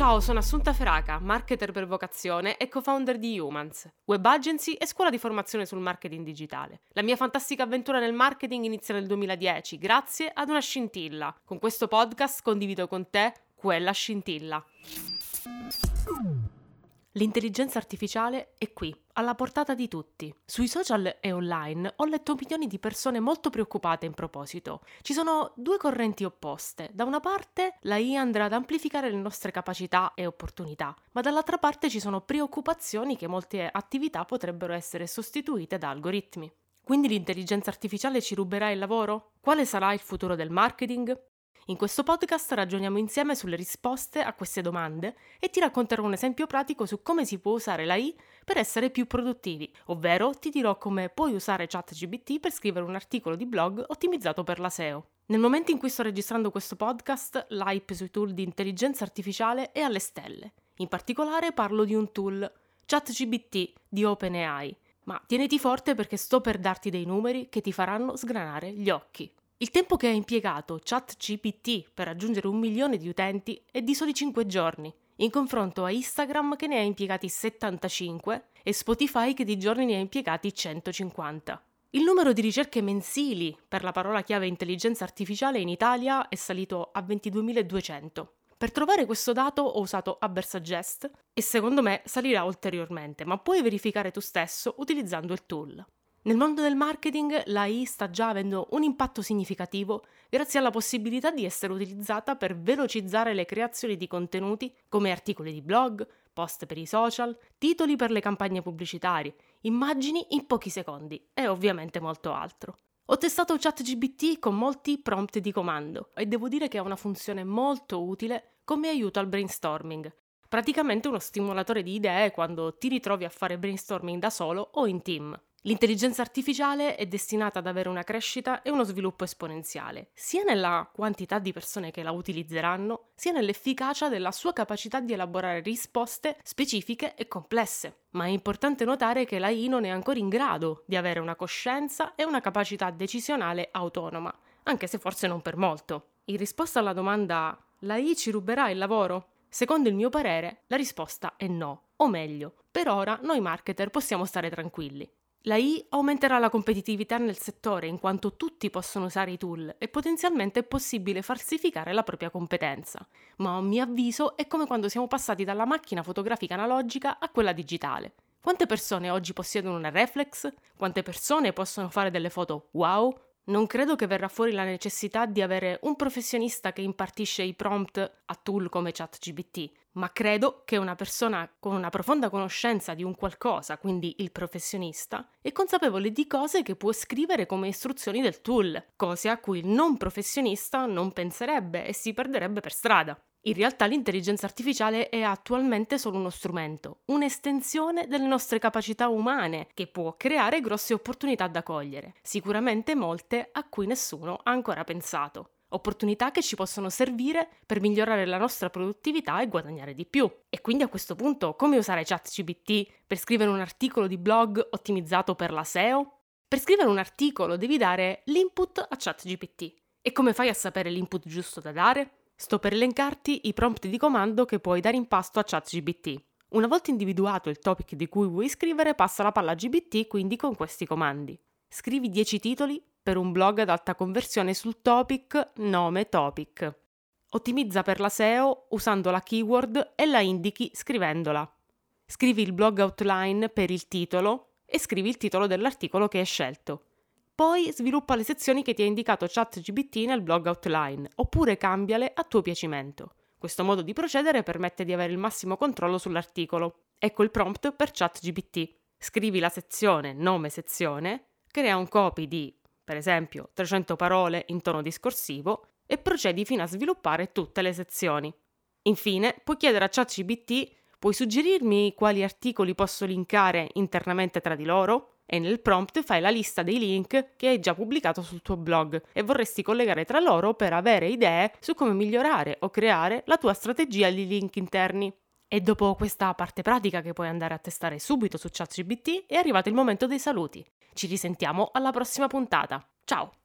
Ciao, sono Assunta Feraca, marketer per vocazione e co-founder di Humans, web agency e scuola di formazione sul marketing digitale. La mia fantastica avventura nel marketing inizia nel 2010 grazie ad una scintilla. Con questo podcast condivido con te quella scintilla. L'intelligenza artificiale è qui, alla portata di tutti. Sui social e online ho letto opinioni di persone molto preoccupate in proposito. Ci sono due correnti opposte. Da una parte la IA andrà ad amplificare le nostre capacità e opportunità, ma dall'altra parte ci sono preoccupazioni che molte attività potrebbero essere sostituite da algoritmi. Quindi l'intelligenza artificiale ci ruberà il lavoro? Quale sarà il futuro del marketing? In questo podcast ragioniamo insieme sulle risposte a queste domande e ti racconterò un esempio pratico su come si può usare l'AI per essere più produttivi, ovvero ti dirò come puoi usare ChatGPT per scrivere un articolo di blog ottimizzato per la SEO. Nel momento in cui sto registrando questo podcast, l'hype sui tool di intelligenza artificiale è alle stelle. In particolare parlo di un tool, ChatGPT di OpenAI, ma tieniti forte perché sto per darti dei numeri che ti faranno sgranare gli occhi. Il tempo che ha impiegato ChatGPT per raggiungere un milione di utenti è di soli 5 giorni, in confronto a Instagram che ne ha impiegati 75 e Spotify che di giorni ne ha impiegati 150. Il numero di ricerche mensili per la parola chiave intelligenza artificiale in Italia è salito a 22.200. Per trovare questo dato ho usato Ubersuggest e secondo me salirà ulteriormente, ma puoi verificare tu stesso utilizzando il tool. Nel mondo del marketing l'AI sta già avendo un impatto significativo grazie alla possibilità di essere utilizzata per velocizzare le creazioni di contenuti come articoli di blog, post per i social, titoli per le campagne pubblicitarie, immagini in pochi secondi e ovviamente molto altro. Ho testato ChatGPT con molti prompt di comando e devo dire che ha una funzione molto utile come aiuto al brainstorming. Praticamente uno stimolatore di idee quando ti ritrovi a fare brainstorming da solo o in team. L'intelligenza artificiale è destinata ad avere una crescita e uno sviluppo esponenziale, sia nella quantità di persone che la utilizzeranno, sia nell'efficacia della sua capacità di elaborare risposte specifiche e complesse. Ma è importante notare che l'AI non è ancora in grado di avere una coscienza e una capacità decisionale autonoma, anche se forse non per molto. In risposta alla domanda l'AI ci ruberà il lavoro? Secondo il mio parere, la risposta è no, o meglio, per ora noi marketer possiamo stare tranquilli. La I aumenterà la competitività nel settore in quanto tutti possono usare i tool e potenzialmente è possibile falsificare la propria competenza. Ma a mio avviso è come quando siamo passati dalla macchina fotografica analogica a quella digitale. Quante persone oggi possiedono una reflex? Quante persone possono fare delle foto wow? Non credo che verrà fuori la necessità di avere un professionista che impartisce i prompt a tool come ChatGPT, ma credo che una persona con una profonda conoscenza di un qualcosa, quindi il professionista, è consapevole di cose che può scrivere come istruzioni del tool, cose a cui il non professionista non penserebbe e si perderebbe per strada. In realtà l'intelligenza artificiale è attualmente solo uno strumento, un'estensione delle nostre capacità umane che può creare grosse opportunità da cogliere, sicuramente molte a cui nessuno ha ancora pensato opportunità che ci possono servire per migliorare la nostra produttività e guadagnare di più. E quindi a questo punto come usare ChatGPT per scrivere un articolo di blog ottimizzato per la SEO? Per scrivere un articolo devi dare l'input a ChatGPT. E come fai a sapere l'input giusto da dare? Sto per elencarti i prompt di comando che puoi dare in pasto a ChatGPT. Una volta individuato il topic di cui vuoi scrivere, passa la palla a GPT quindi con questi comandi. Scrivi 10 titoli per un blog ad alta conversione sul topic nome topic. Ottimizza per la SEO usando la keyword e la indichi scrivendola. Scrivi il blog outline per il titolo e scrivi il titolo dell'articolo che hai scelto. Poi sviluppa le sezioni che ti ha indicato ChatGPT nel blog outline, oppure cambiale a tuo piacimento. Questo modo di procedere permette di avere il massimo controllo sull'articolo. Ecco il prompt per ChatGPT. Scrivi la sezione nome sezione, crea un copy di per esempio 300 parole in tono discorsivo, e procedi fino a sviluppare tutte le sezioni. Infine, puoi chiedere a ChatGPT puoi suggerirmi quali articoli posso linkare internamente tra di loro? E nel prompt fai la lista dei link che hai già pubblicato sul tuo blog e vorresti collegare tra loro per avere idee su come migliorare o creare la tua strategia di link interni. E dopo questa parte pratica che puoi andare a testare subito su ChatGPT è arrivato il momento dei saluti. Ci risentiamo alla prossima puntata. Ciao!